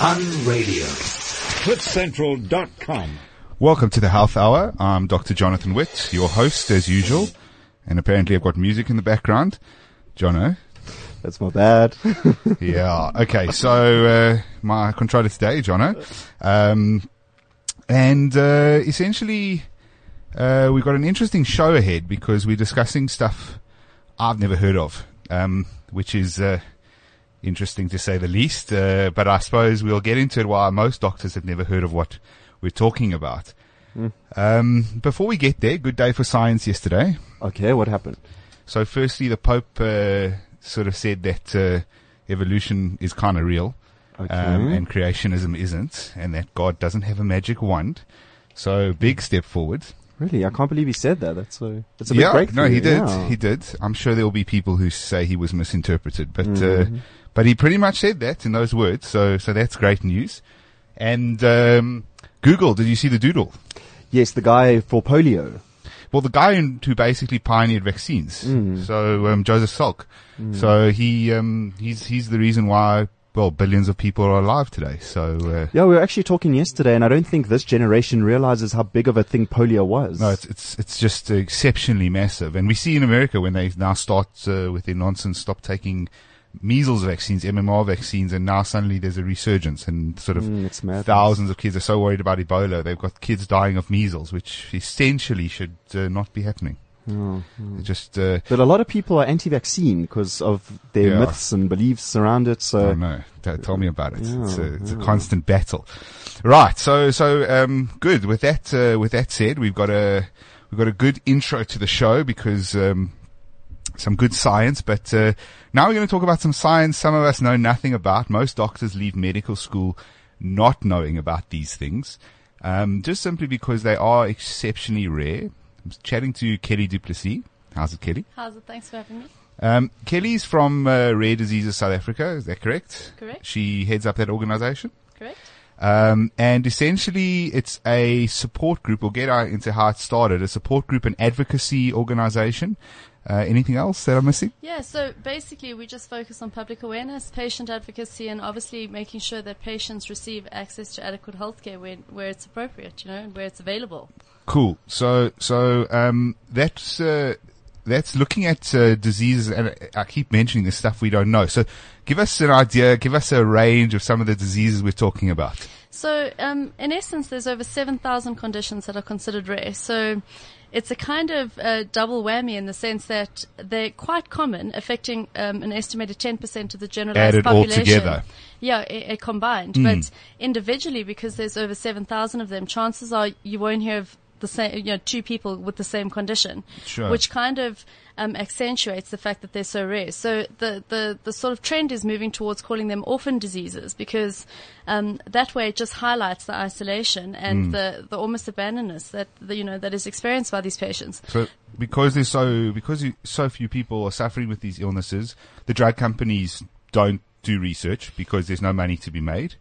Unradio. CliffCentral.com. Welcome to the Health Hour. I'm Dr. Jonathan Witt, your host as usual. And apparently I've got music in the background. Jono? That's my bad. yeah. Okay. So, uh, my controller today, Jono. Um, and, uh, essentially, uh, we've got an interesting show ahead because we're discussing stuff I've never heard of, um, which is, uh, interesting to say the least. Uh, but I suppose we'll get into it why most doctors have never heard of what we're talking about. Mm. Um, before we get there, good day for science yesterday. Okay, what happened? So firstly, the Pope, uh, sort of said that, uh, evolution is kind of real. Okay. Um, and creationism isn't, and that God doesn't have a magic wand. So big step forward. really, I can't believe he said that. That's a that's a big yeah, breakthrough. no, he did. Yeah. He did. I'm sure there will be people who say he was misinterpreted, but Mhm. uh, but he pretty much said that in those words. So so that's great news. And um, Google, did you see the doodle? Yes, the guy for polio. Well, the guy who basically pioneered vaccines. Mm. So um, Joseph Salk. So he um, he's he's the reason why well billions of people are alive today. So. Uh, Yeah, we were actually talking yesterday, and I don't think this generation realizes how big of a thing polio was. No, it's it's it's just exceptionally massive, and we see in America when they now start uh, with their nonsense, stop taking measles vaccines, MMR vaccines, and now suddenly there's a resurgence, and sort of Mm, thousands of kids are so worried about Ebola, they've got kids dying of measles, which essentially should uh, not be happening. It Just uh, But a lot of people are anti-vaccine because of their Yeah. myths and beliefs around it. So oh no, T- tell me about it. Yeah, it's a, it's a constant battle. Right. So so um, good. With that uh, with that said, we've got a we've got a good intro to the show because um, some good science. But uh, now we're going to talk about some science some of us know nothing about. Most doctors leave medical school not knowing about these things, um, just simply because they are exceptionally rare. I'm chatting to Kelly Duplessis. How's it, Kelly? How's it? Thanks for having me. Um, Kelly's from uh, Rare Diseases South Africa. Is that correct? Correct. She heads up that organization. Correct? Um, and essentially it's a support group. We'll get out into how it started. A support group and advocacy organization. Uh, anything else that I'm missing? Yeah, so basically we just focus on public awareness, patient advocacy, and obviously making sure that patients receive access to adequate healthcare where, where it's appropriate, you know, and where it's available. Cool. So, so, um, that's, uh, that's looking at, uh, diseases and I keep mentioning this stuff we don't know. So give us an idea, give us a range of some of the diseases we're talking about. So, um, in essence, there's over 7,000 conditions that are considered rare. So, it's a kind of uh, double whammy in the sense that they're quite common, affecting um, an estimated 10% of the generalized Added all population. together. Yeah, it, i combined. Hmm. But individually, because there's over 7,000 of them, chances are you won't hear of the same, you know, two people with the same condition. Sure. Which kind of um, accentuates the fact that they're so rare. So the, the, the sort of trend is moving towards calling them orphan diseases because um, that way it just highlights the isolation and Hmm. the, the almost abandonness that the, you know that is experienced by these patients. So because there's so because so few people are suffering with these illnesses, the drug companies don't do research because there's no money to be made.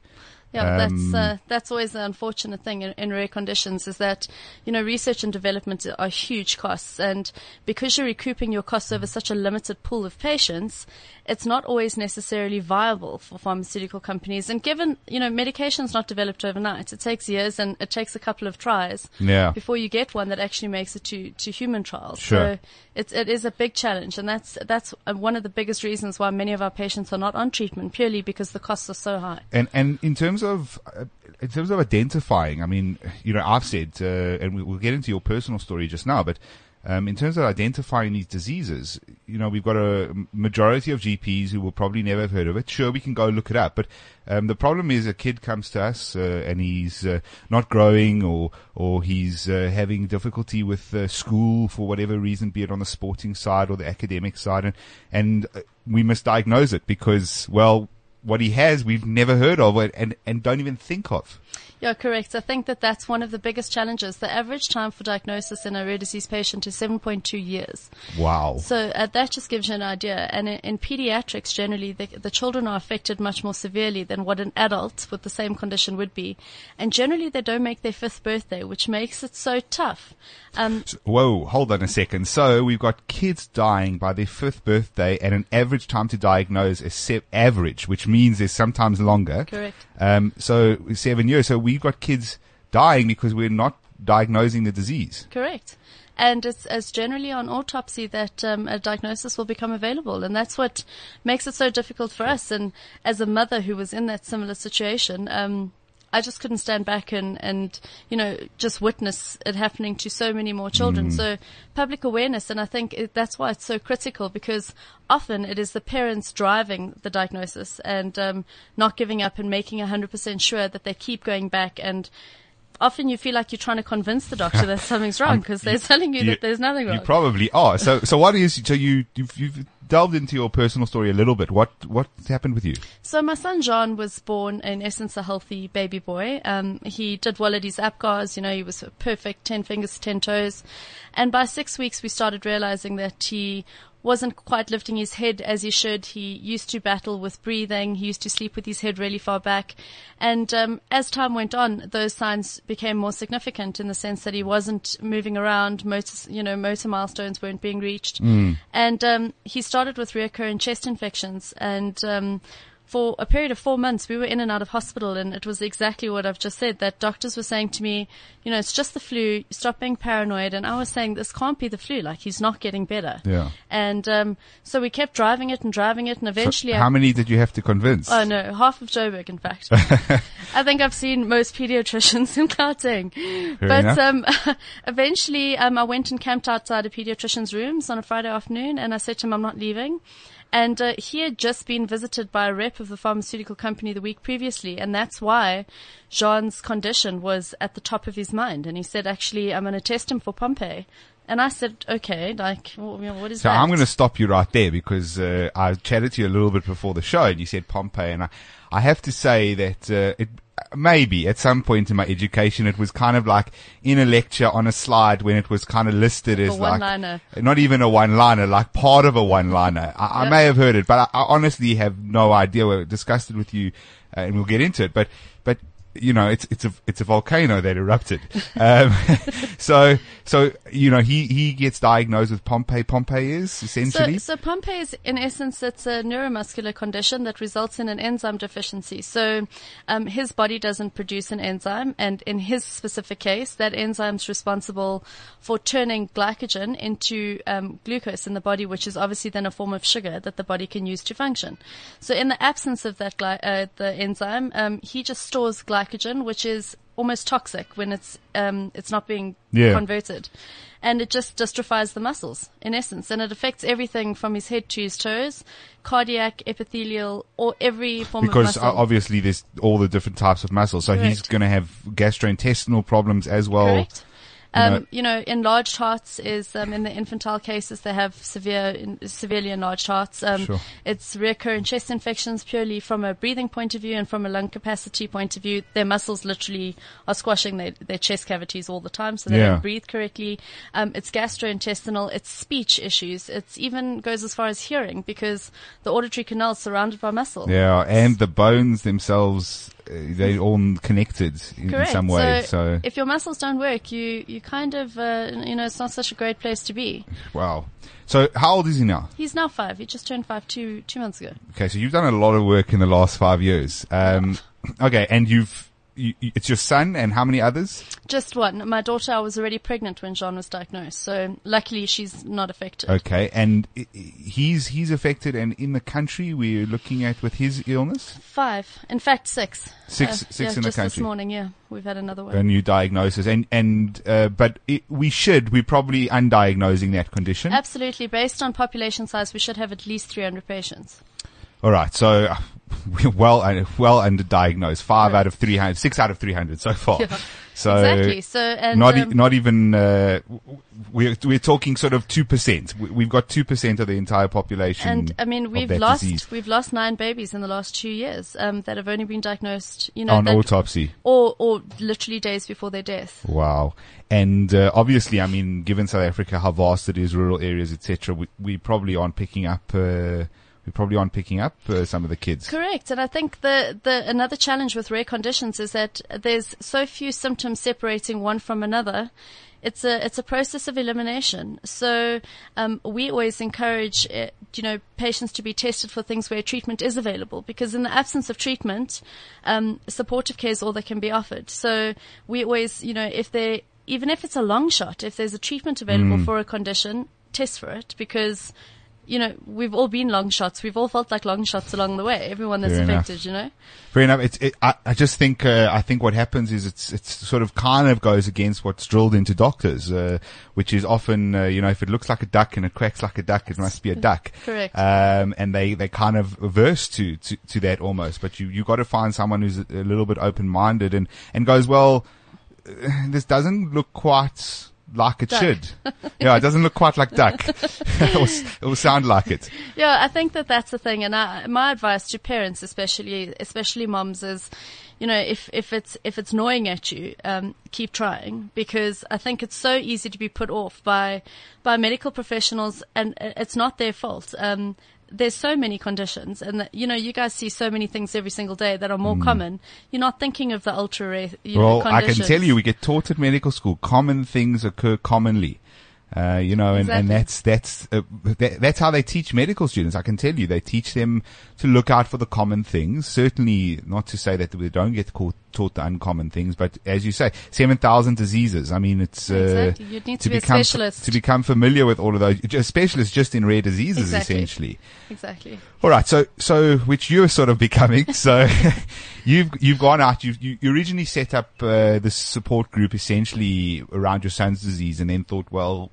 Yeah, Um, that's uh, that's always the unfortunate thing in, in rare conditions is that you know research and development are huge costs, and because you're recouping your costs over such a limited pool of patients, it's not always necessarily viable for pharmaceutical companies. And given you know medication's not developed overnight, it takes years and it takes a couple of tries Yeah. before you get one that actually makes it to, to human trials. Sure. So it's, it is a big challenge, and that's that's uh, one of the biggest reasons why many of our patients are not on treatment purely because the costs are so high. And and in terms of uh, in terms of identifying, I mean, you know, I've said, uh, and we, we'll get into your personal story just now, but um, in terms of identifying these diseases, you know, we've got a majority of GPs who will probably never have heard of it. Sure, we can go look it up, but um, the problem is a kid comes to us uh, and he's uh, not growing, or or he's uh, having difficulty with uh, school for whatever reason, be it on the sporting side or the academic side, and and we misdiagnose it because well what he has we've never heard of and, and don't even think of. Yeah, correct. I think that that's one of the biggest challenges. The average time for diagnosis in a rare disease patient is 7.2 years. Wow. So uh, that just gives you an idea. And in, in pediatrics, generally, the, the children are affected much more severely than what an adult with the same condition would be. And generally, they don't make their fifth birthday, which makes it so tough. Um, Whoa, hold on a second. So we've got kids dying by their fifth birthday and an average time to diagnose is se- average, which means there's sometimes longer. Correct. Um, so seven years. So we've got kids dying because we're not diagnosing the disease. Correct. And it's, it's generally on autopsy that um, a diagnosis will become available. And that's what makes it so difficult for us. And as a mother who was in that similar situation, um, I just couldn't stand back and, and, you know, just witness it happening to so many more children. So public awareness, and I think it, that's why it's so critical because often it is the parents driving the diagnosis and um, not giving up and making 100% sure that they keep going back and often you feel like you're trying to convince the doctor that something's wrong because they're telling you, that there's nothing wrong. You probably are. So, so what is, so you, you've, you've delved into your personal story a little bit. What, what happened with you? So my son John was born in essence a healthy baby boy. Um, he did well at his APGARs, you know, he was perfect, 10 fingers, 10 toes. And by six weeks we started realizing that he wasn't quite lifting his head as he should. He used to battle with breathing. He used to sleep with his head really far back. And um, as time went on, those signs became more significant in the sense that he wasn't moving around. Motor, you know, motor milestones weren't being reached. And um, he started with recurrent chest infections. And um, for a period of four months, we were in and out of hospital, and it was exactly what I've just said. That doctors were saying to me, you know, it's just the flu. Stop being paranoid. And I was saying, this can't be the flu. Like he's not getting better. Yeah. And um, so we kept driving it and driving it, and eventually, How I, many did you have to convince? oh no, half of Joburg, in fact. I think I've seen most pediatricians in Gauteng. but um, eventually, um, I went and camped outside a pediatrician's rooms on a Friday afternoon, and I said to him, "I'm not leaving." And uh, he had just been visited by a rep of the pharmaceutical company the week previously, and that's why Jean's condition was at the top of his mind. And he said, "Actually, I'm going to test him for Pompe." And I said, "Okay, like, well, you know, what is So that?" I'm going to stop you right there because uh, I chatted to you a little bit before the show, and you said Pompeii, and I, I have to say that uh, it maybe at some point in my education it was kind of like in a lecture on a slide when it was kind of listed as like not even a one-liner, like part of a one-liner. I, I may have heard it, but I, I honestly have no idea. We discussed it with you, uh, and we'll get into it. But but you know, it's it's a it's a volcano that erupted. Um, so so you know, he he gets diagnosed with Pompe. Pompe is essentially. So, so Pompe is, in essence, it's a neuromuscular condition that results in an enzyme deficiency. So, um, his body doesn't produce an enzyme, and in his specific case, that enzyme is responsible for turning glycogen into um, glucose in the body, which is obviously then a form of sugar that the body can use to function. So, in the absence of that gly- uh, the enzyme, um, he just stores glycogen, which is almost toxic when it's um, it's not being Yeah. converted. And it just dystrophies the muscles, in essence. And it affects everything from his head to his toes, cardiac, epithelial, or every form because of muscle. obviously there's all the different types of muscles. So he's going to have gastrointestinal problems as well. Correct. You Um, know- you know, enlarged hearts is um, in the infantile cases they have severe, in, severely enlarged hearts. Um, Sure. It's recurrent chest infections purely from a breathing point of view and from a lung capacity point of view. Their muscles literally are squashing their, their chest cavities all the time, so they Yeah. don't breathe correctly. Um, it's gastrointestinal. It's speech issues. It's even goes as far as hearing because the auditory canal is surrounded by muscle. Yeah, and the bones themselves, they're all connected in, in some way. So, if your muscles don't work, you you kind of uh, you know it's not such a great place to be. wow. So how old is he now? He's now five. He just turned five two two months ago. Okay, so you've done a lot of work in the last five years. Um, okay, and you've, you, it's your son and how many others? Just one. My daughter, I was already pregnant when John was diagnosed, so luckily she's not affected. Okay, and he's, he's affected and in the country we're looking at with his illness? Five. In fact, six. Six- Uh, six yeah, in the country. just this morning. Yeah, we've had another one. a new diagnosis and and uh, but it, we should we're probably undiagnosing that condition Absolutely. Based on population size, we should have at least 300 patients. all right so well uh, well underdiagnosed five Correct. out of 300 six out of 300 so far Yeah. so exactly. So, and not e- um, not even uh, we're we're talking sort of 2% We- we've got 2% of the entire population And I mean, we've lost disease we've lost nine babies in the last two years um, that have only been diagnosed, you know, on that- autopsy or or literally days before their death. Wow. And uh, obviously, I mean, given South Africa, how vast it is, rural areas, etc., we, we probably aren't picking up. Uh, we probably aren't picking up uh, some of the kids. Correct, and I think the, the another challenge with rare conditions is that there's so few symptoms separating one from another. it's a it's a process of elimination. So um, we always encourage uh, you know patients to be tested for things where treatment is available because in the absence of treatment, um, supportive care is all that can be offered. So we always you know if they even if it's a long shot, if there's a treatment available for a condition, test for it because you know, we've all been long shots. We've all felt like long shots along the way. Everyone that's Fair enough. affected, you know. Fair enough. It's, it, I, I just think, uh, I think what happens is it's, it's sort of kind of goes against what's drilled into doctors, uh, which is often, uh, you know, if it looks like a duck and it quacks like a duck, it must be a duck. Correct. Um, and they, they kind of averse to, to, to that almost, but you, you got to find someone who's a, little bit open-minded and, and goes, well, uh, this doesn't look quite like it Duck. should. yeah, it doesn't look quite like duck. it, will, sound like it. Yeah, I think that that's the thing, and I, my advice to parents, especially especially moms, is, you know, if if it's if it's gnawing at you, um, keep trying because I think it's so easy to be put off by by medical professionals, and it's not their fault. Um, there's so many conditions, and that, you know, you guys see so many things every single day that are more common. You're not thinking of the ultra rare. You know, Well, I can tell you, we get taught at medical school, common things occur commonly. Uh, you know, and, and that's, that's, uh, that, that's how they teach medical students. I can tell you, they teach them to look out for the common things. Certainly not to say that we don't get caught, taught the uncommon things, but as you say, 7,000 diseases. I mean, it's, uh, Exactly. You'd need to be a become, specialist. to become familiar with all of those, a specialist just in rare diseases, Exactly. essentially. exactly. All right, so so which you're sort of becoming. So you've you've gone out. You've, you you originally set up uh, this support group essentially around your son's disease, and then thought, well,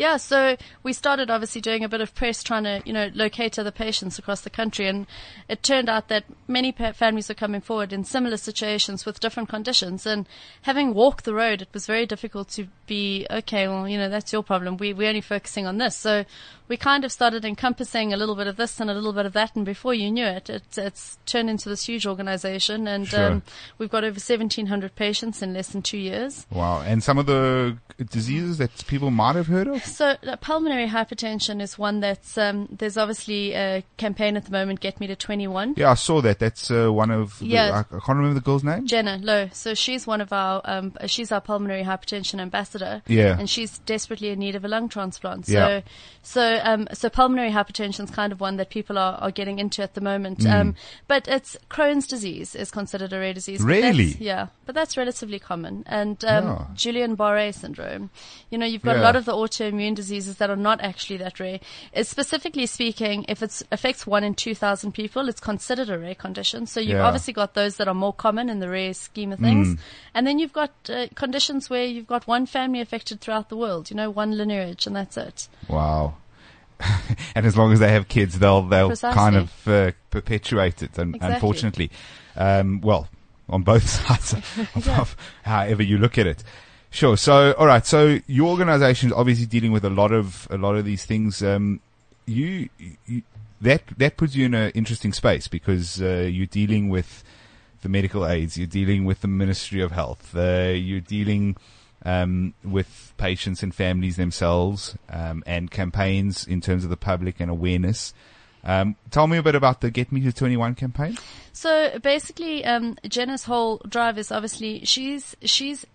Yeah, so we started obviously doing a bit of press trying to, you know, locate other patients across the country. And it turned out that many families were coming forward in similar situations with different conditions. And having walked the road, it was very difficult to be, okay, well, you know, that's your problem. We, we're only focusing on this. So we kind of started encompassing a little bit of this and a little bit of that and before you knew it, it it's turned into this huge organization and Sure. um, we've got over 1700 patients in less than two years. wow. And some of the diseases that people might have heard of. So uh, pulmonary hypertension is one that's um, there's obviously a campaign at the moment. Get me to 21. Yeah, I saw that. That's uh, one of. The, Yeah. I, I can't remember the girl's name. Jenna Lowe. So she's one of our um, she's our pulmonary hypertension ambassador. Yeah. And she's desperately in need of a lung transplant. So Yeah. so um, so pulmonary hypertension is kind of one that people are, are getting into at the moment. Mm. Um, but it's Crohn's disease is considered a rare disease. Really? yeah. But that's relatively common. And um, Yeah. Guillain-Barré syndrome. You know, you've got a lot of the autoimmune diseases that are not actually that rare. It's specifically speaking, if it affects one in 2,000 people, it's considered a rare condition. So you've Yeah. obviously got those that are more common in the rare scheme of things. And then you've got uh, conditions where you've got one family affected throughout the world, you know, one lineage, and that's it. Wow. and as long as they have kids, they'll they'll Precisely. kind of uh, perpetuate it. And Exactly. unfortunately, um, well, on both sides of, Yeah. of however you look at it. Sure. So, all right. So your organization is obviously dealing with a lot of a lot of these things. Um, you, you that that puts you in an interesting space because uh, you're dealing with the medical aids, you're dealing with the Ministry of Health, uh, you're dealing um, with patients and families themselves, um, and campaigns in terms of the public and awareness. Um, tell me a bit about the Get Me to 21 campaign. So basically, um, Jenna's whole drive is obviously she's she's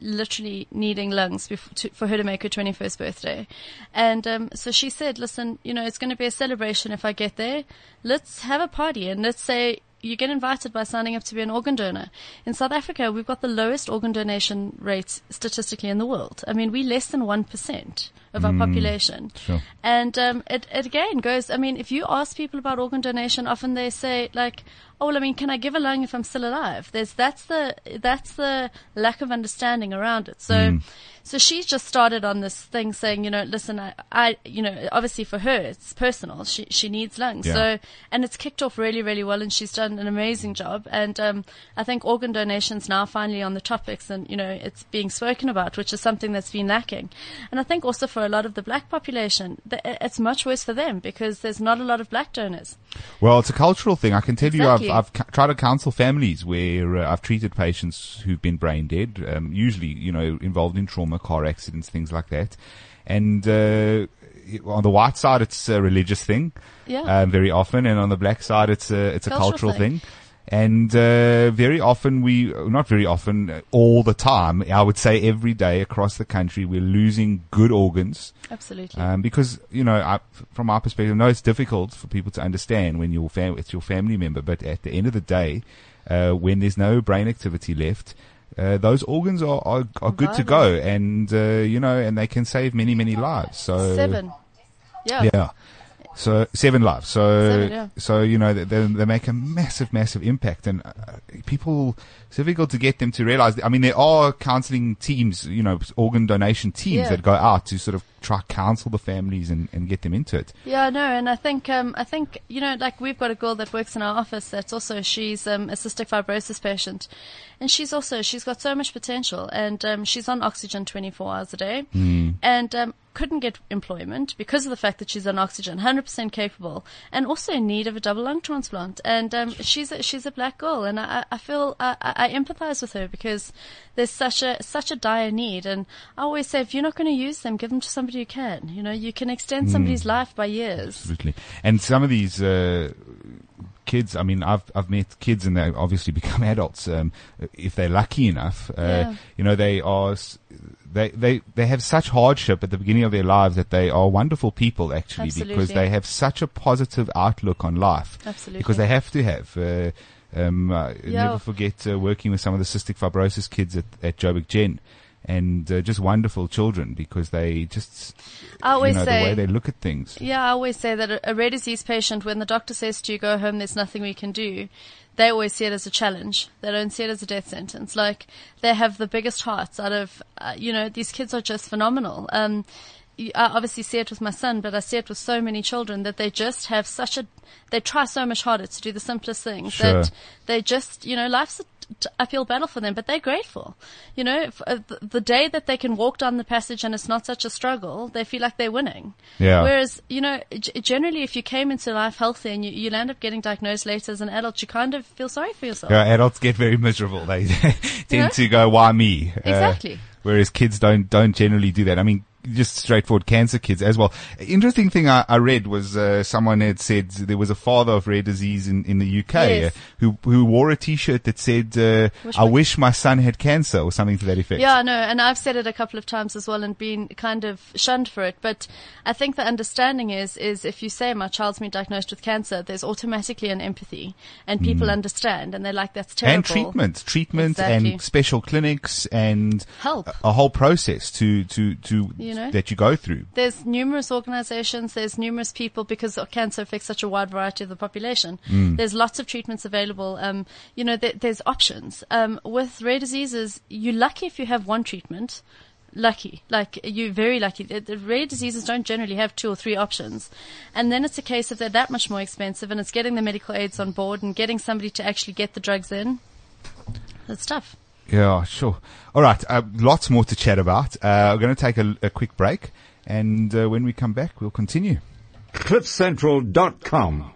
literally needing lungs before, to, for her to make her 21st birthday, and um, so she said, "Listen, you know, it's going to be a celebration if I get there. Let's have a party and let's say." You get invited by signing up to be an organ donor. In South Africa, we've got the lowest organ donation rates statistically in the world. I mean, we're less than 1% of our population. Sure. And um, it, it again goes, I mean, if you ask people about organ donation, often they say, like, oh, well, I mean, can I give a lung if I'm still alive? There's, that's the, that's the lack of understanding around it. So, so she's just started on this thing saying, you know, listen, I, I, you know, obviously for her, it's personal. She, she needs lungs. Yeah. So, and it's kicked off really, really well and she's done an amazing job. And, um, I think organ donations now finally on the topics and, you know, it's being spoken about, which is something that's been lacking. And I think also for a lot of the black population, it's much worse for them because there's not a lot of black donors. Well, it's a cultural thing. I can tell Exactly. you, I've, I've tried to counsel families where uh, I've treated patients who've been brain dead, um, usually, you know, involved in trauma, car accidents, things like that. And, uh, on the white side, it's a religious thing. Yeah. Um, very often. And on the black side, it's a, it's a Cultural cultural thing. thing. And uh, very often, we not very often, uh, all the time. I would say every day across the country, we're losing good organs Absolutely. um, because you know, I, from our perspective, I know it's difficult for people to understand when your fam- it's your family member, but at the end of the day, uh, when there's no brain activity left. Uh, those organs are, are, are good to go, and uh, you know, and they can save many, many lives. So Seven. Yeah. yeah. So seven lives. So Seven, yeah. so you know they, they make a massive, massive impact, and uh, people it's difficult to get them to realize. I mean, there are counselling teams, you know, organ donation teams Yeah. that go out to sort of try counsel the families and, and get them into it. Yeah, no, and I think um, I think you know, like we've got a girl that works in our office that's also she's um, a cystic fibrosis patient, and she's also she's got so much potential, and um, she's on oxygen 24 hours a day, and um, couldn't get employment because of the fact that she's on oxygen, 100% capable, and also in need of a double lung transplant, and um, she's a, she's a black girl, and I, I feel I, I empathize with her because there's such a such a dire need, and I always say if you're not going to use them, give them to somebody who can. You know, you can extend somebody's life by years. Absolutely. And some of these uh, kids, I mean, I've I've met kids and they obviously become adults um, if they're lucky enough. Uh, Yeah. You know, they are. They, they, they have such hardship at the beginning of their lives that they are wonderful people actually because they have such a positive outlook on life. Absolutely. Because they have to have. Uh, um, uh, Yeah. Never forget uh, working with some of the cystic fibrosis kids at, at Joburg Gen. And uh, just wonderful children because they just, I always you know, say, the way they look at things. Yeah, I always say that a, rare disease patient, when the doctor says to you, go home, there's nothing we can do, they always see it as a challenge. They don't see it as a death sentence. Like, they have the biggest hearts out of, uh, you know, these kids are just phenomenal. Um, I obviously see it with my son, but I see it with so many children that they just have such a, they try so much harder to do the simplest things Sure. that they just, you know, life's a t- feel battle for them, but they're grateful. You know, if, uh, the, day that they can walk down the passage and it's not such a struggle, they feel like they're winning. Yeah. Whereas, you know, g- generally if you came into life healthy and you, you'll end up getting diagnosed later as an adult, you kind of feel sorry for yourself. Yeah, adults get very miserable. They tend know? to go, "Why me?" Uh, Exactly. whereas kids don't don't generally do that. I mean, just straightforward cancer kids as well. Interesting thing I, I read was uh, someone had said there was a father of rare disease in, in the UK Yes. uh, who who wore a T-shirt that said, uh, Wish "I my- wish my son had cancer" or something to that effect. Yeah, no, and I've said it a couple of times as well and been kind of shunned for it. But I think the understanding is, is if you say my child's been diagnosed with cancer, there's automatically an empathy and people understand and they're like, that's terrible. Mm. And treatment, treatment, Exactly. and special clinics, and Help. a, a whole process to to to You know? that you go through. There's numerous organizations, there's numerous people because cancer affects such a wide variety of the population. Mm. There's lots of treatments available. Um, you know, there, there's options. Um, with rare diseases, you're lucky if you have one treatment. Lucky, like you're very lucky. The, the rare diseases don't generally have two or three options, and then it's a case of they're that much more expensive, and it's getting the medical aids on board and getting somebody to actually get the drugs in. That's tough. Yeah, sure. All right, uh, lots more to chat about. Uh, we're going to take a, a quick break, and uh, when we come back, we'll continue. CliffCentral.com.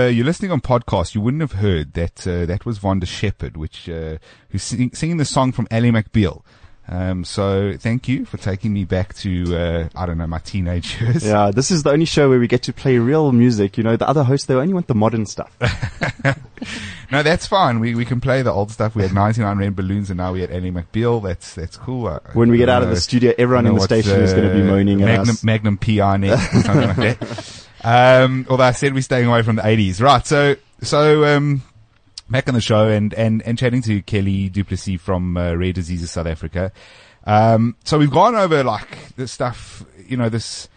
uh, you're listening on podcast, you wouldn't have heard that uh, that was Vonda Shepard, which uh, who's sing, singing the song from Ally McBeal. Um, so thank you for taking me back to uh, I don't know my teenage years. Yeah, this is the only show where we get to play real music. You know, the other hosts, they only want the modern stuff. No, that's fine. We we can play the old stuff. We had 99 Red Balloons, and now we had Ally McBeal. That's that's cool. I- When we get out of the studio, everyone in the know station is going to be uh, moaning at Magnum, us. Magnum PI next, or something like that. Um, although I said we're staying away from the 80s. Right. So, so, um, back on the show and, and, and chatting to Kelly Duplessis from uh, Rare Diseases South Africa. Um, so we've gone over like the stuff, you know, this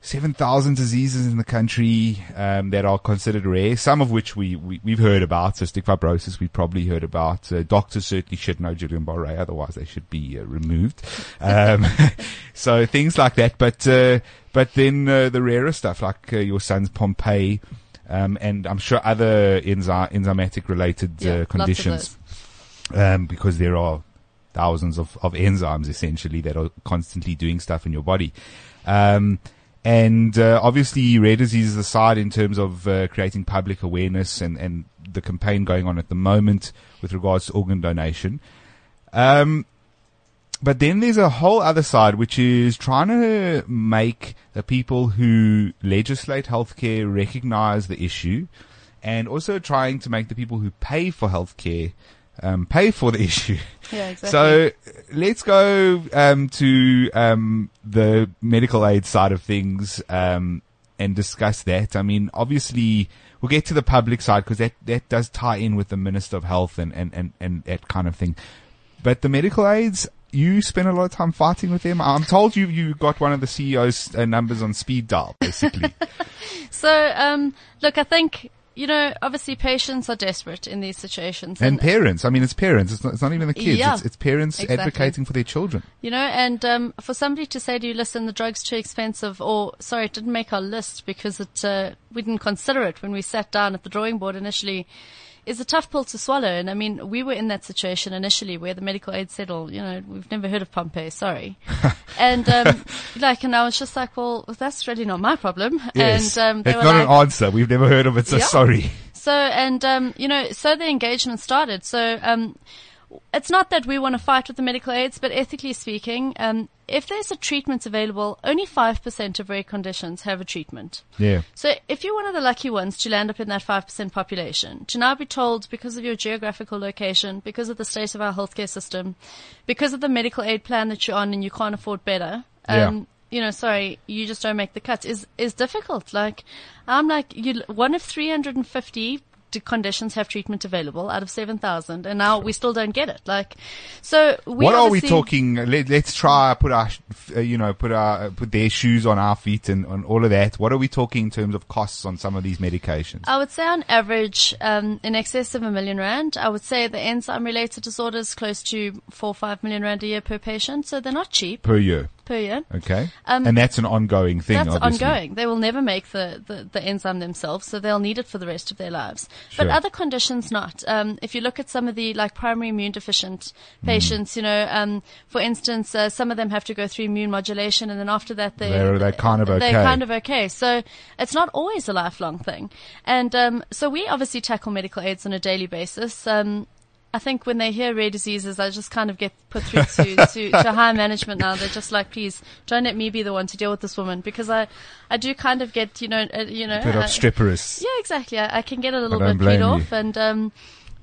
7,000 diseases in the country, um, that are considered rare, some of which we, we, we've heard about. Cystic fibrosis, we've probably heard about. Uh, doctors certainly should know Guillain-Barré, otherwise they should be uh, removed. Um, so things like that. But, uh, but then, uh, the rarer stuff, like, uh, your son's Pompe, um, and I'm sure other enzy- enzymatic related, Yeah, uh, lots conditions um, because there are thousands of, of enzymes essentially that are constantly doing stuff in your body. Um, and uh, obviously, rare diseases side in terms of uh, creating public awareness and, and the campaign going on at the moment with regards to organ donation. Um, but then there's a whole other side, which is trying to make the people who legislate healthcare recognize the issue and also trying to make the people who pay for healthcare um, pay for the issue. Yeah, exactly. So let's go um, to um, the medical aid side of things um, and discuss that. I mean, obviously, we'll get to the public side because that, that does tie in with the Minister of Health and, and, and, and that kind of thing. But the medical aids, you spend a lot of time fighting with them. I'm told you you got one of the CEO's uh, numbers on speed dial, basically. So, um, look, I think, you know, obviously patients are desperate in these situations. and parents. I mean, it's parents. It's not, it's not even the kids. Yeah, it's, it's parents exactly. advocating for their children. You know, and um, for somebody to say to you, listen, the drug's too expensive, or sorry, it didn't make our list because it uh, we didn't consider it when we sat down at the drawing board initially, is a tough pill to swallow. And I mean, we were in that situation initially where the medical aid said, "Oh, you know, we've never heard of Pompe, sorry," and um, like, and I was just like, "Well, that's really not my problem." Yes. And um, That's were not like, an answer. We've never heard of it, so Yeah. sorry. so, and, um, you know, so the engagement started. So, um, it's not that we want to fight with the medical aids, but ethically speaking, um, if there's a treatment available, only 5% of rare conditions have a treatment. Yeah. So if you're one of the lucky ones to land up in that 5% population, to now be told because of your geographical location, because of the state of our healthcare system, because of the medical aid plan that you're on and you can't afford better, um, you know, sorry, you just don't make the cuts is, is difficult. Like, I'm like, you, one of 350 d- conditions have treatment available out of 7,000 and now we still don't get it. Like, so we what are we talking? Let, let's try put our, uh, you know, put our uh, put their shoes on our feet and, and all of that. What are we talking in terms of costs on some of these medications? I would say on average, um, in excess of a million rand. I would say the enzyme related disorders close to four or five million rand a year per patient. So they're not cheap per year. Per year. Okay. Um, and that's an ongoing thing, That's obviously. ongoing. They will never make the, the, the enzyme themselves, so they'll need it for the rest of their lives. Sure. But other conditions not. Um, if you look at some of the like primary immune deficient Mm. patients, you know, um, for instance, uh, some of them have to go through immune modulation, and then after that they They're- they're kind of okay. They're kind of okay. So it's not always a lifelong thing. And um, so we obviously tackle medical aids on a daily basis. Um, I think when they hear rare diseases, I just kind of get put through to, to, to higher management now. They're just like, please don't let me be the one to deal with this woman because I, I do kind of get, you know, uh, you know, A bit obstreperous. yeah, exactly. I, I can get a little bit peed off, and um,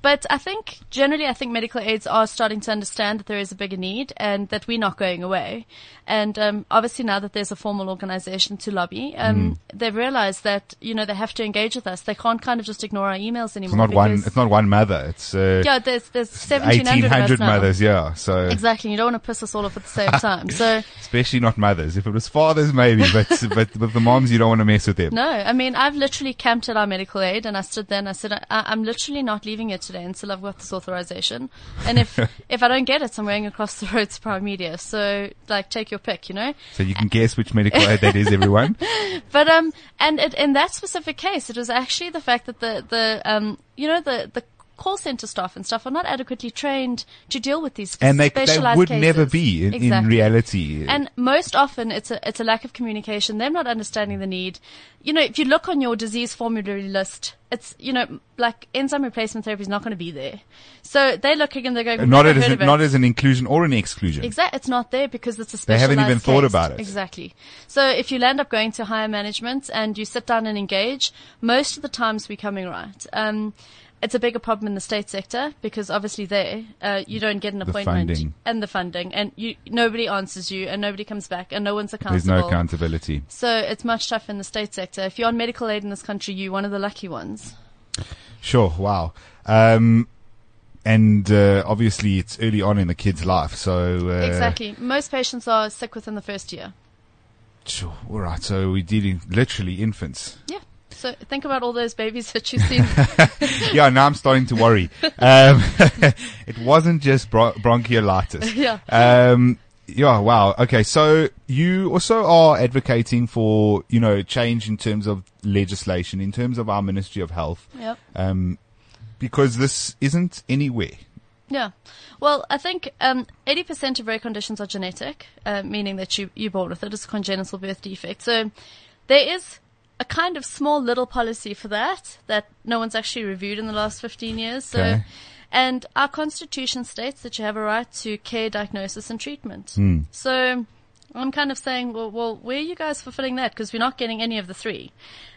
but I think generally, I think medical aids are starting to understand that there is a bigger need and that we're not going away. And um, obviously, now that there's a formal organisation to lobby, um, Hmm. they've realised that you know they have to engage with us. They can't kind of just ignore our emails anymore. It's not one. It's not one mother. It's uh, yeah, there's there's seventeen hundred of us now. mothers. Yeah. So Exactly. You don't want to piss us all off at the same time. So especially not mothers. If it was fathers, maybe, but but with the moms, you don't want to mess with them. No, I mean, I've literally camped at our medical aid and I stood there and I said, I, I'm literally not leaving it today until I've got this authorization. And if, if I don't get it, I'm going across the road to Prime Media. So, like, take your pick, you know? So you can guess which medical aid that is, everyone. But, um, and it, in that specific case, it was actually the fact that the, the, um, you know, the, the call center staff and stuff are not adequately trained to deal with these cases. And they, they would cases. never be in, in reality. And most often it's a, it's a lack of communication, They're not understanding the need. You know, if you look on your disease formulary list, it's, you know, like enzyme replacement therapy is not going to be there. So they're looking and they're going, not as an, it." not as an inclusion or an exclusion. Exactly, it's not there because it's a specialized. They haven't even thought about it. Exactly. So if you land up going to higher management and you sit down and engage, most of the times we're coming right. Um, it's a bigger problem in the state sector because obviously there uh, you don't get an appointment funding. and the funding, and you nobody answers you, and nobody comes back, and no one's accountable. There's no accountability. So it's much tougher in the state sector. If you're on medical aid in this country, you're one of the lucky ones. Sure. Wow. Um, and uh, obviously, it's early on in the kid's life, so uh, exactly. Most patients are sick within the first year. Sure. All right. So we're dealing literally infants. Yeah. So think about all those babies that you've seen. yeah. Now I'm starting to worry. Um, it wasn't just bron- bronchiolitis. yeah. Um, yeah, wow. Okay, so you also are advocating for, you know, change in terms of legislation, in terms of our Ministry of Health, Yep. um, because this isn't anywhere. Yeah. Well, I think um, 80% of rare conditions are genetic, uh, meaning that you, you're born with it. It's a congenital birth defect. So there is a kind of small little policy for that that no one's actually reviewed in the last 15 years. So, Okay. and our constitution states that you have a right to care, diagnosis, and treatment. Hmm. So I'm kind of saying, well, well, where are you guys fulfilling that? Because we're not getting any of the three.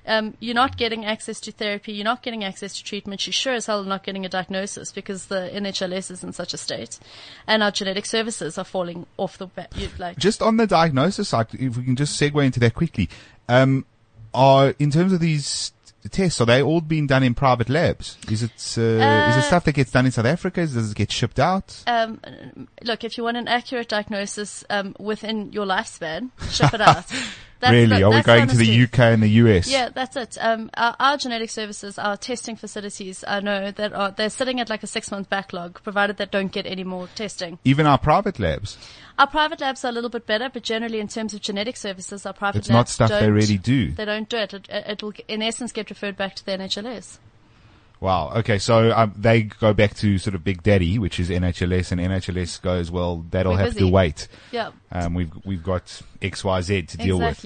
Um, you're not getting access to therapy. You're not getting access to treatment. You sure as hell are not getting a diagnosis because the NHLS is in such a state, and our genetic services are falling off the ba- you, like. Just on the diagnosis side, if we can just segue into that quickly, um, are in terms of these tests, are they all being done in private labs? Is it uh, is it Uh, stuff that gets done in South Africa? Does it get shipped out? Um, look, if you want an accurate diagnosis um, within your lifespan, ship it out. That's really? are we going to the. UK and the US? Yeah, that's it. Um, our, our genetic services, our testing facilities, I know that are they're sitting at like a six month backlog, provided they don't get any more testing. Even our private labs. Our private labs are a little bit better, but generally in terms of genetic services, our private It's not labs stuff they really do. They don't do it. It, it will, in essence, get referred back to the NHLS. Wow. Okay. So um, they go back to sort of Big Daddy, which is NHLS, and NHLS goes, well, that'll We're have to wait. Yeah, Um, we've we've got X, Y, Z to deal with.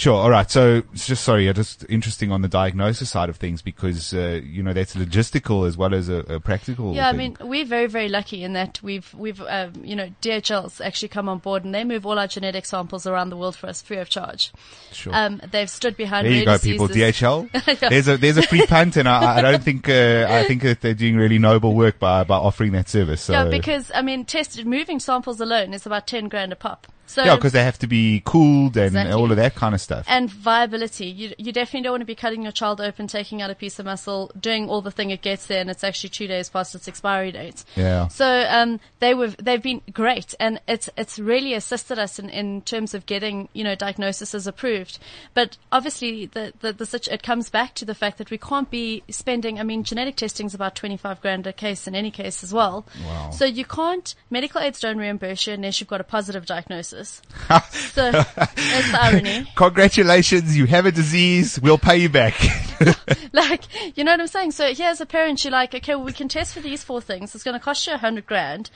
Sure. All right. So it's just sorry, just interesting on the diagnosis side of things because uh, you know that's logistical as well as a, a practical. Yeah, I mean, we're very, very lucky in that we've, we've, um, you know, DHL's actually come on board and they move all our genetic samples around the world for us free of charge. sure. Um, they've stood behind there you go, people. DHL. There's a there's a free punt, and I, I don't think uh, I think that they're doing really noble work by by offering that service. So Yeah, because I mean, tested moving samples alone is about ten grand a pop. So yeah, because they have to be cooled and Exactly. all of that kind of stuff. and viability. You you definitely don't want to be cutting your child open, taking out a piece of muscle, doing all the thing it gets there, and it's actually two days past its expiry date. yeah. So um, they were they've been great, and it's it's really assisted us in, in terms of getting you know diagnoses approved. But obviously, the, the the it comes back to the fact that we can't be spending. I mean, genetic testing is about twenty five grand a case in any case as well. Wow. So you can't medical aids don't reimburse you unless you've got a positive diagnosis. so that's the irony. Congratulations, you have a disease. We'll pay you back. like, you know what I'm saying? So here's a parent, you're like, okay, well, we can test for these four things. It's going to cost you a hundred grand.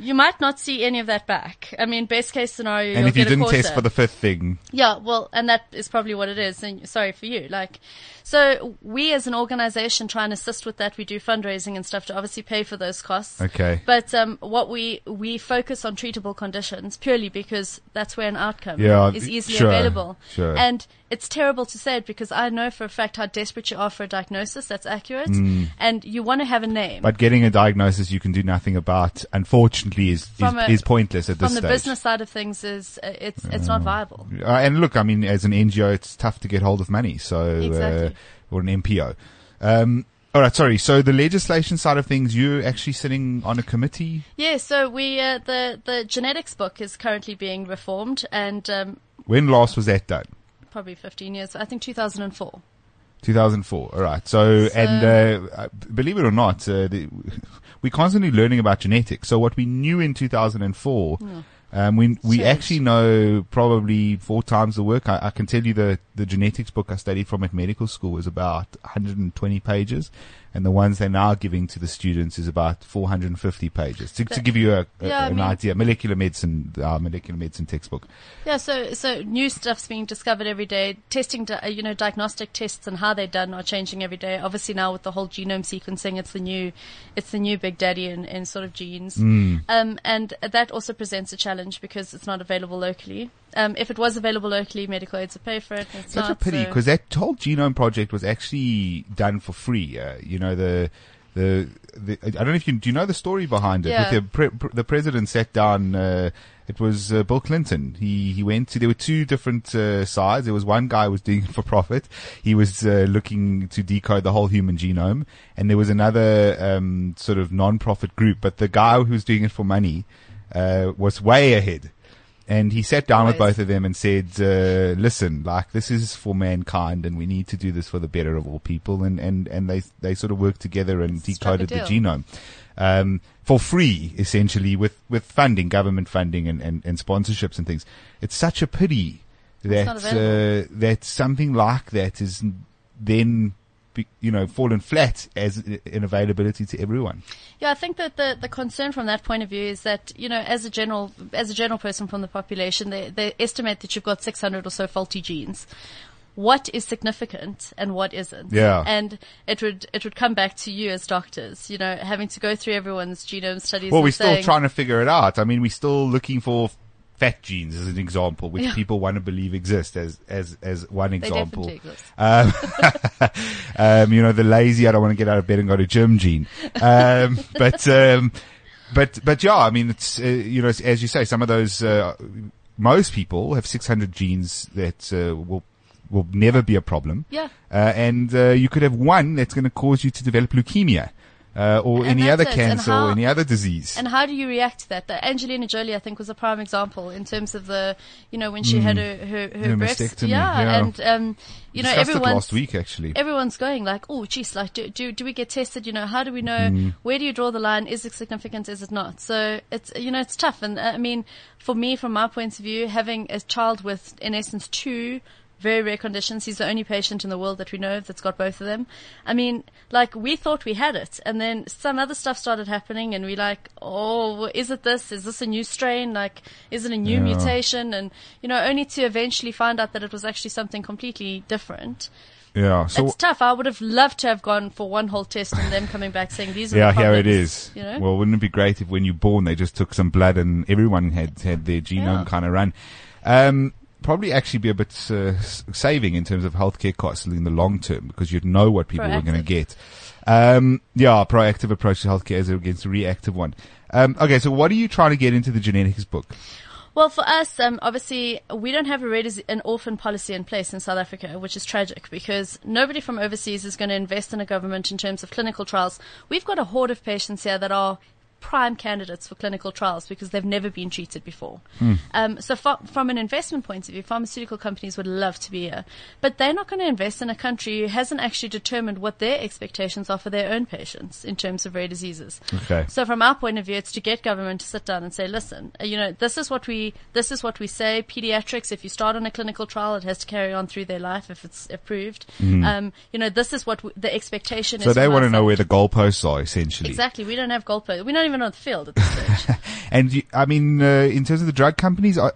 You might not see any of that back. I mean, best case scenario, And if you didn't test for the fifth thing, Yeah, well, and that is probably what it is. And sorry for you. Like, so we as an organization try and assist with that. We do fundraising and stuff to obviously pay for those costs. Okay. But um, what we we focus on treatable conditions purely because that's where an outcome Yeah, is easily sure, available. sure. And it's terrible to say it because I know for a fact how desperate you are for a diagnosis that's accurate, and you want to have a name. Mm. but getting a diagnosis you can do nothing about, unfortunately, is is, a- is pointless at this stage. From the business side of things, is uh, it's it's not viable. Uh, and look, I mean, as an NGO, it's tough to get hold of money. So, Exactly. uh, or an MPO. Um, all right, sorry. So the legislation side of things, you're actually sitting on a committee. Yeah, so we uh, the the genetics book is currently being reformed, and um, When last was that done? Probably 15 years. I think 2004. 2004. All right. So, So- and uh, uh, believe it or not, uh, the, we're constantly learning about genetics. So what we knew in 2004, um, we we actually know probably four times the work. I, I can tell you the the genetics book I studied from at medical school was about 120 pages, and the ones they're now giving to the students is about 450 pages. To, to give you a, a- Yeah, an mean- idea, molecular medicine, uh, molecular medicine textbook. Yeah, so so new stuff's being discovered every day. Testing, uh, you know, diagnostic tests and how they're done are changing every day. Obviously now with the whole genome sequencing, it's the new, it's the new big daddy in, in sort of genes. Um, and that also presents a challenge because it's not available locally. Um, if it was available locally, medical aids would pay for it. It's Such a not, pity so- because that whole genome project was actually done for free. Uh, you know the. The, the I don't know if you do you know the story behind it. Yeah. With the, pre, pre- the president sat down. Uh, it was uh, Bill Clinton. He he went to. There were two different uh, sides. There was one guy who was doing it for profit. He was uh, looking to decode the whole human genome, and there was another um, sort of non-profit group. But the guy who was doing it for money uh, was way ahead. And he sat down with both of them and said, uh, listen, like this is for mankind and we need to do this for the better of all people. And, and, and they, they sort of worked together and decoded the genome. Um, for free, essentially, with, with funding, government funding and, and, and sponsorships and things. It's such a pity that, uh, that something like that is then, be, you know, fallen flat as an availability to everyone. Yeah, I think that the, the concern from that point of view is that, you know, as a general, as a general person from the population, they, they estimate that you've got 600 or so faulty genes. What is significant and what isn't? Yeah. And it would, it would come back to you as doctors, you know, having to go through everyone's genome studies. Well, we're still trying to figure it out. I mean, we're still looking for fat genes as an example, which Yeah. people want to believe exist as, as, as one example. Um, um, you know, the lazy, I don't want to get out of bed and go to gym gene. Um, but, um, but, but yeah, I mean, it's, uh, you know, as you say, some of those, uh, most people have 600 genes that, uh, will, will never be a problem. Yeah. Uh, and, uh, you could have one that's going to cause you to develop leukemia. Uh, or And any other it. Cancer how- or any other disease. And how do you react to that? The Angelina Jolie, I think, was a prime example in terms of the, you know, when she had her, her, her Her breast. Yeah, yeah. And, um, you know, everyone's, last week actually. everyone's going like, oh, geez, like, do, do, do we get tested? You know, how do we know? Mm. Where do you draw the line? Is it significant? Is it not? So it's, you know, it's tough. And uh, I mean, for me, from my point of view, having a child with, in essence, two very rare conditions. He's the only patient in the world that we know of that's got both of them. I mean, like, we thought we had it. And then some other stuff started happening and we like, oh, is it this? Is this a new strain? Like, is it a new Yeah. mutation? And, you know, only to eventually find out that it was actually something completely different yeah. So it's tough. I would have loved to have gone for one whole test and them coming back saying these are yeah, the here it problems," is. You know? Well, wouldn't it be great if when you're born they just took some blood and everyone had had their genome Yeah. kind of run? Um, probably actually be a bit uh, saving in terms of healthcare costs in the long term because you'd know what people were going to get. Um, yeah, proactive approach to healthcare as against a reactive one. Um, okay, so what are you trying to get into the genetics book? Well, for us, um, obviously, we don't have a rare dis- an orphan policy in place in South Africa, which is tragic because nobody from overseas is going to invest in a government in terms of clinical trials. We've got a horde of patients here that are prime candidates for clinical trials because they've never been treated before. Um, so fro- from an investment point of view, pharmaceutical companies would love to be here, but they're not going to invest in a country who hasn't actually determined what their expectations are for their own patients in terms of rare diseases. Okay. So from our point of view, it's to get government to sit down and say, listen, uh, you know, this is what we, this is what we say. Pediatrics, if you start on a clinical trial, it has to carry on through their life if it's approved. Um, you know, this is what w- the expectation. So is. they want to know where the goalposts are essentially. Exactly. We don't have goalposts. We don't even on the field at this stage. And you, I mean, uh, in terms of the drug companies, are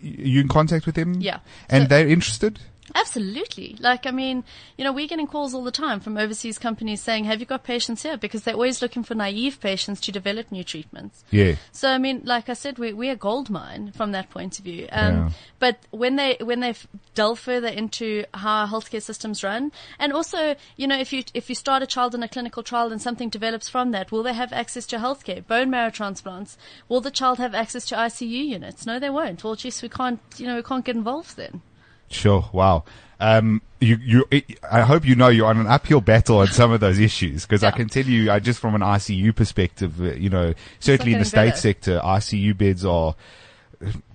you in contact with them? Yeah. And So- they're interested? Absolutely. Like, I mean, you know, we're getting calls all the time from overseas companies saying, have you got patients here? Because they're always looking for naive patients to develop new treatments. Yeah. So, I mean, like I said, we, we're a gold mine from that point of view. Um, Yeah. but when they, when they delve further into how healthcare systems run, and also, you know, if you, if you start a child in a clinical trial and something develops from that, will they have access to healthcare? Bone marrow transplants? Will the child have access to ICU units? No, they won't. Well, geez, we can't, you know, we can't get involved then. Sure. Wow. Um, you, you, I hope you know you're on an uphill battle on some of those issues because I can tell you, I just from an ICU perspective, uh, you know, certainly in the state better. sector, ICU beds are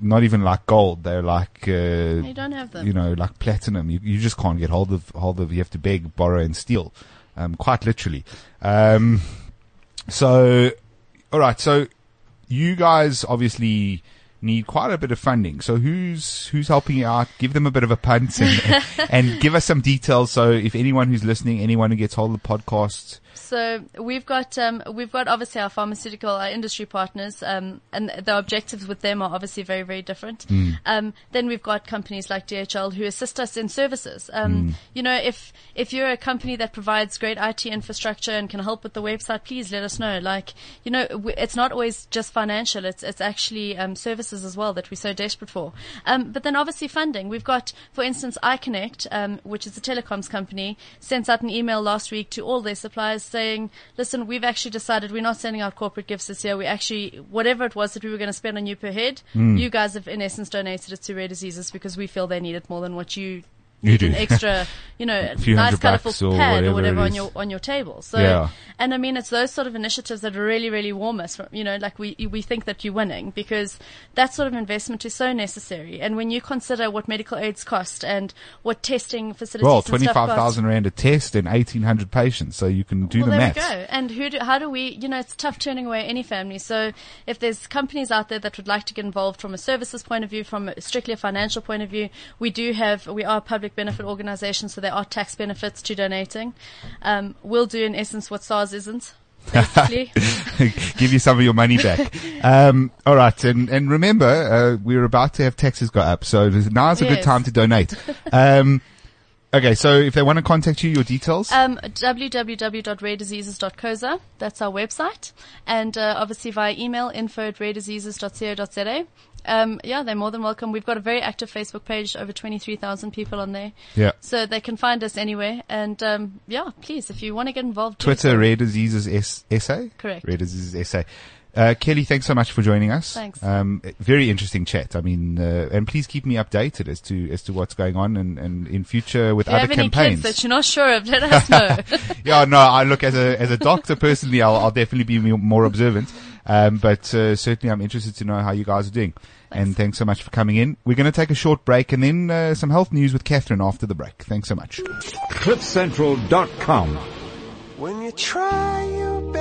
not even like gold. They're like, uh, You don't have them. you know, like platinum. You, you just can't get hold of, hold of, you have to beg, borrow and steal. Um, quite literally. Um, so, all right. So you guys obviously need quite a bit of funding. So who's who's helping you out? Give them a bit of a punt and, and give us some details. So if anyone who's listening, anyone who gets hold of the podcast, So we've got um, we've got obviously our pharmaceutical, our industry partners, um, and the objectives with them are obviously very very different. Um, then we've got companies like DHL who assist us in services. Um, You know, if if you're a company that provides great IT infrastructure and can help with the website, please let us know. Like you know, w- it's not always just financial; it's it's actually um, services as well that we're so desperate for. Um, but then obviously funding. We've got, for instance, iConnect, um, which is a telecoms company, sent out an email last week to all their suppliers saying, listen, we've actually decided we're not sending out corporate gifts this year. We actually, whatever it was that we were going to spend on you per head, hmm. you guys have in essence donated it to rare diseases because we feel they need it more than what you You do. an extra, you know, nice colourful bucks or pad whatever or whatever on your on your table. So, Yeah. and I mean, it's those sort of initiatives that really, really warm us. From, you know, like we we think that you're winning because that sort of investment is so necessary. And when you consider what medical aids cost and what testing facilities well, twenty five rand a test and eighteen hundred patients. So you can do well, the there maths. we go. And who do, how do we, you know, it's tough turning away any family. So if there's companies out there that would like to get involved from a services point of view, from a strictly a financial point of view, we do have, we are a public benefit organisation, so there are tax benefits to donating. Um, we'll do in essence what SARS isn't. Give you some of your money back. um, all right, and and remember, uh, we're about to have taxes go up, so now's a good time to donate. Um, okay, so if they want to contact you, your details. um, www.rarediseases.co.za, that's our website, and uh, obviously via email info at rarediseases.co.za. Um, yeah, they're more than welcome. We've got a very active Facebook page, over 23,000 people on there. yeah, So they can find us anywhere. And um, yeah, please, if you want to get involved, Twitter, so. Rare Diseases S- SA. Correct. Rare Diseases SA. Uh, Kelly, thanks so much for joining us. Thanks. Um, very interesting chat. I mean, uh, and please keep me updated as to as to what's going on and, and in future with If you other have any campaigns. kids that you're not sure of, let us know. yeah, no, I look as a as a doctor personally, I'll, I'll definitely be more- more observant. Um, but uh, certainly, I'm interested to know how you guys are doing. And thanks so much for coming in. We're going to take a short break and then uh, some health news with Catherine after the break. Thanks so much. CliffCentral.com. When you try your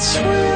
Lights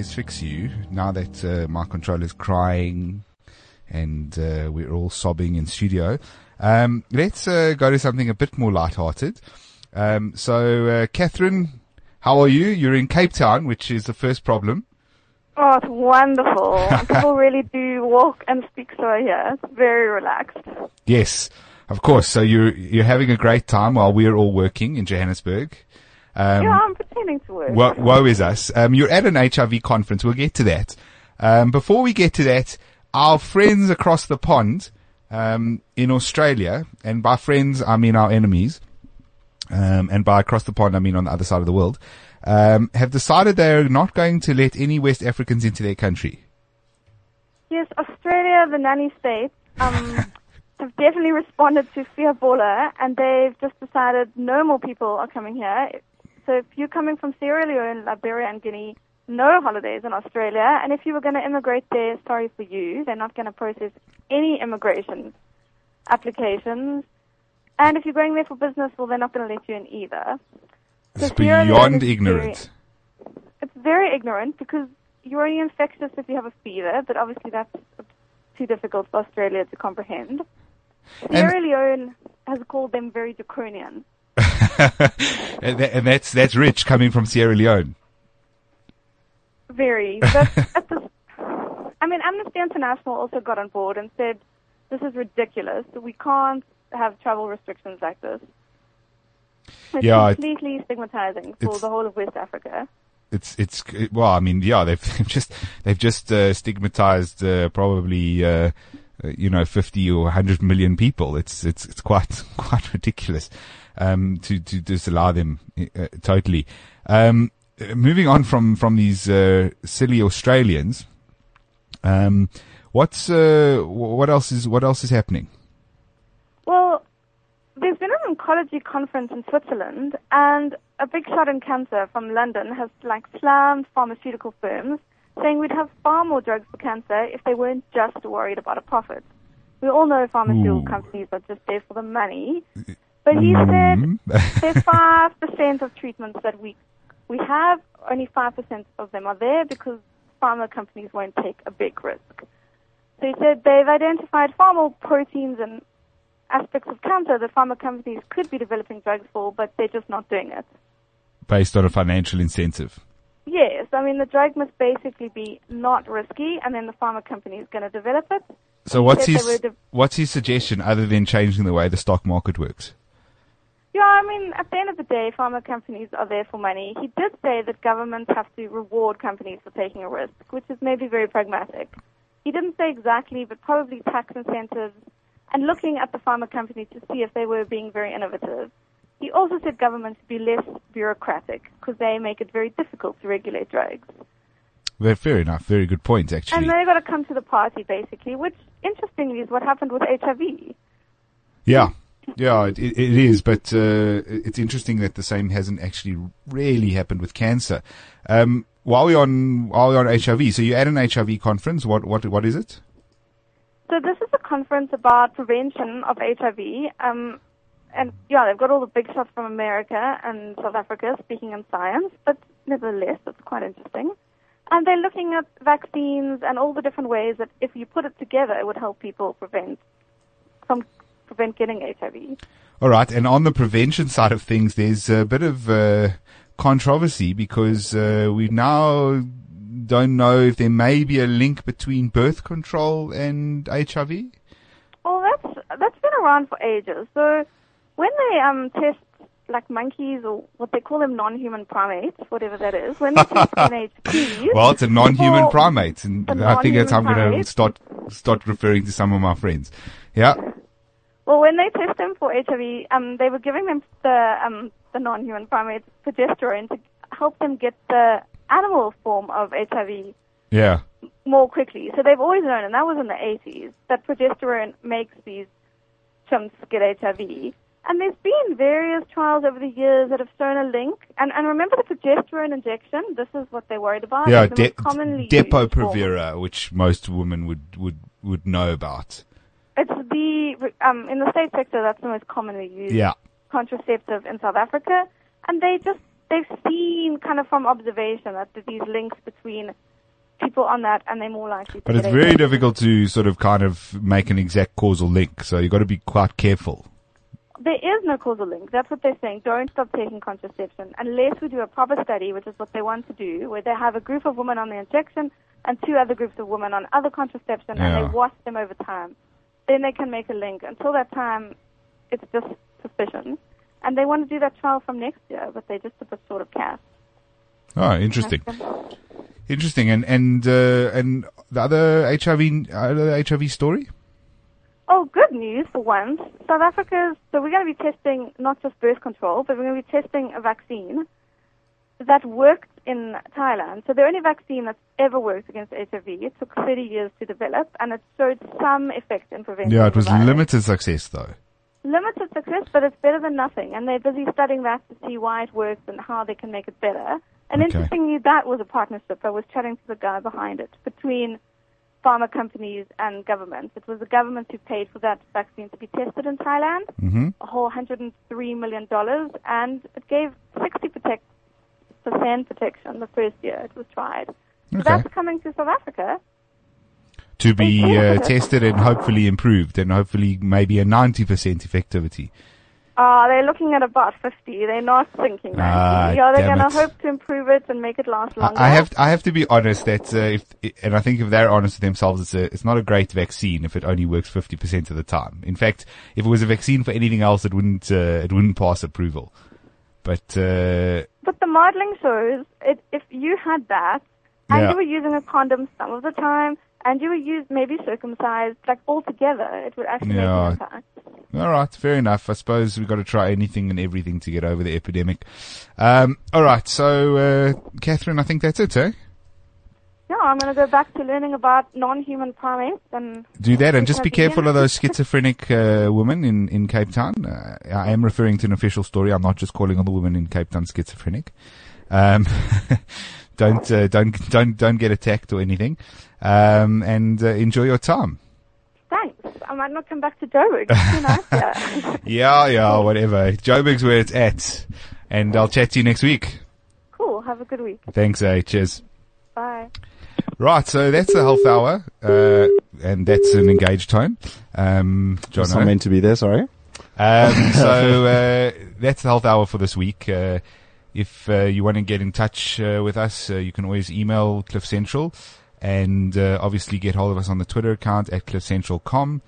Coldplay's Fix You, now that uh, my controller's crying and uh, we're all sobbing in studio, um, let's uh, go to something a bit more lighthearted. Um, so, uh, Catherine, how are you? You're in Cape Town, which is the first problem. Oh, it's wonderful. People really do walk and speak so here. It's very relaxed. Yes, of course. So you're you're having a great time while we're all working in Johannesburg. Um, yeah, I'm pretending to work. Woe, woe is us. Um, you're at an HIV conference. We'll get to that. Um, before we get to that, our friends across the pond um, in Australia, and by friends I mean our enemies, um, and by across the pond I mean on the other side of the world, um, have decided they're not going to let any West Africans into their country. Yes, Australia, the nanny state, um, have definitely responded to Fear and they've just decided no more people are coming here. So if you're coming from Sierra Leone, Liberia, and Guinea, no holidays in Australia. And if you were going to immigrate there, sorry for you. They're not going to process any immigration applications. And if you're going there for business, well, they're not going to let you in either. It's Leone beyond ignorant. It's very ignorant because you're only infectious if you have a fever, but obviously that's too difficult for Australia to comprehend. Sierra Leone has called them very draconian. and, that, and that's that's rich coming from Sierra Leone. Very. But at the, I mean, Amnesty International also got on board and said, this is ridiculous. We can't have travel restrictions like this. It's Yeah, it- completely stigmatizing for the whole of West Africa. It's it's it- well, I mean, yeah, they've they've just they've just uh, stigmatized uh, probably uh, uh, you know fifty or hundred million people. It's it's it's quite quite ridiculous um, to to disallow them uh, totally. Um, uh, moving on from from these uh, silly Australians, um, what's uh, what else is what else is happening? Well, there's been an oncology conference in Switzerland, and a big shot in cancer from London has like slammed pharmaceutical firms, saying we'd have far more drugs for cancer if they weren't just worried about a profit. We all know pharmaceutical Ooh. companies are just there for the money. But he mm-hmm. said there's five percent of treatments that we we have, only five percent of them are there because pharma companies won't take a big risk. So he said they've identified far more proteins and aspects of cancer that pharma companies could be developing drugs for, but they're just not doing it. Based on a financial incentive. Yes, I mean the drug must basically be not risky, and then the pharma company is going to develop it. So what's his de- what's his suggestion other than changing the way the stock market works? Yeah, I mean, at the end of the day, pharma companies are there for money. He did say that governments have to reward companies for taking a risk, which is maybe very pragmatic. He didn't say exactly, but probably tax incentives and looking at the pharma companies to see if they were being very innovative. He also said governments should be less bureaucratic because they make it very difficult to regulate drugs. Well, fair enough. Very good point, actually. And they've got to come to the party, basically, which, interestingly, is what happened with HIV. Yeah, yeah, it, it is. But uh, it's interesting that the same hasn't actually really happened with cancer. Um, while we on while we on HIV, so you're at an HIV conference. What what what is it? So this is a conference about prevention of HIV. Um, and yeah, they've got all the big shots from America and South Africa speaking in science, but nevertheless, it's quite interesting. And they're looking at vaccines and all the different ways that if you put it together, it would help people prevent from prevent getting HIV. All right, and on the prevention side of things, there's a bit of uh, controversy because uh, we now don't know if there may be a link between birth control and HIV. Well, that's that's been around for ages. So when they um test like monkeys or what they call them non-human primates, whatever that is, when they test NHPs, Well, it's a non-human primate, and I think that's how I'm going to start start referring to some of my friends. Yeah, Well, when they test them for HIV, um, they were giving them the um, the non-human primates progesterone to help them get the animal form of HIV yeah. more quickly. So they've always known, and that was in the 80s, that progesterone makes these chimps get HIV. And there's been various trials over the years that have shown a link. And, and remember the progesterone injection? This is what they're worried about. Yeah, It's the most de- commonly. Depo-Provera, which most women would, would, would know about. It's the um, in the state sector that's the most commonly used Yeah. contraceptive in South Africa, and they just they've seen kind of from observation that there's these links between people on that, and they're more likely to. But it's very HIV. difficult to sort of kind of make an exact causal link, so you've got to be quite careful. There is no causal link. That's what they're saying. Don't stop taking contraception unless we do a proper study, which is what they want to do, where they have a group of women on the injection and two other groups of women on other contraception, and they watch them over time. Then they can make a link. Until that time, it's just suspicion. And they want to do that trial from next year, but they're just a bit short of cash. Oh, interesting. Interesting. And, and, uh, and the other HIV, other HIV story? Oh, good news for once. South Africa's, so we're going to be testing not just birth control, but we're going to be testing a vaccine that worked in Thailand. So the only vaccine that's ever worked against HIV. It took 30 years to develop, and it showed some effect in preventing Yeah, it was virus. limited success though. Limited success, but it's better than nothing. And they're busy studying that to see why it works and how they can make it better. And Okay. interestingly, that was a partnership. I was chatting to the guy behind it between pharma companies and governments. It was the government who paid for that vaccine to be tested in Thailand, hmm a whole 103 million dollars, and it gave 60 protect, protection the first year it was tried. So Okay. that's coming to South Africa. To be uh, tested and hopefully improved and hopefully maybe a 90% effectivity. Uh, they're looking at about 50. They're not thinking 90. Ah, yeah, they're going to hope to improve it and make it last longer. I have I have to be honest that uh, if and I think if they're honest with themselves, it's a, it's not a great vaccine if it only works fifty percent of the time. In fact, if it was a vaccine for anything else, it wouldn't uh, it wouldn't pass approval. But uh, But the modeling shows it, if you had that and Yeah. you were using a condom some of the time and you were used maybe circumcised, like all together, it would actually Yeah. make an impact. all right, fair enough. I suppose we've got to try anything and everything to get over the epidemic. Um, all right, so uh, Catherine, I think that's it, eh? Yeah, I'm going to go back to learning about non-human primates and Do that and just be careful of those schizophrenic uh, women in, in Cape Town. Uh, I am referring to an official story. I'm not just calling all the women in Cape Town schizophrenic. Um, don't uh, don't don't don't get attacked or anything. Um, and uh, enjoy your time. thanks. I might not come back to Joburg. It's too nice here. Yeah, yeah, whatever. Joburg's where it's at. And I'll chat to you next week. cool. Have a good week. Thanks, eh? Cheers. Bye. Right, so that's the health hour, uh, and that's an engaged tone. Um, John, not meant to be there, sorry. um, so uh, that's the health hour for this week. Uh, if uh, you want to get in touch uh, with us, uh, you can always email Cliff Central, and uh, obviously get hold of us on the Twitter account at cliffcentral.com,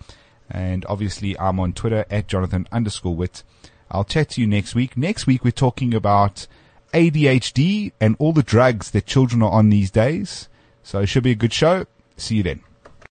and obviously I'm on Twitter at Jonathan underscore Wit. I'll chat to you next week. Next week we're talking about ADHD and all the drugs that children are on these days. So it should be a good show. See you then.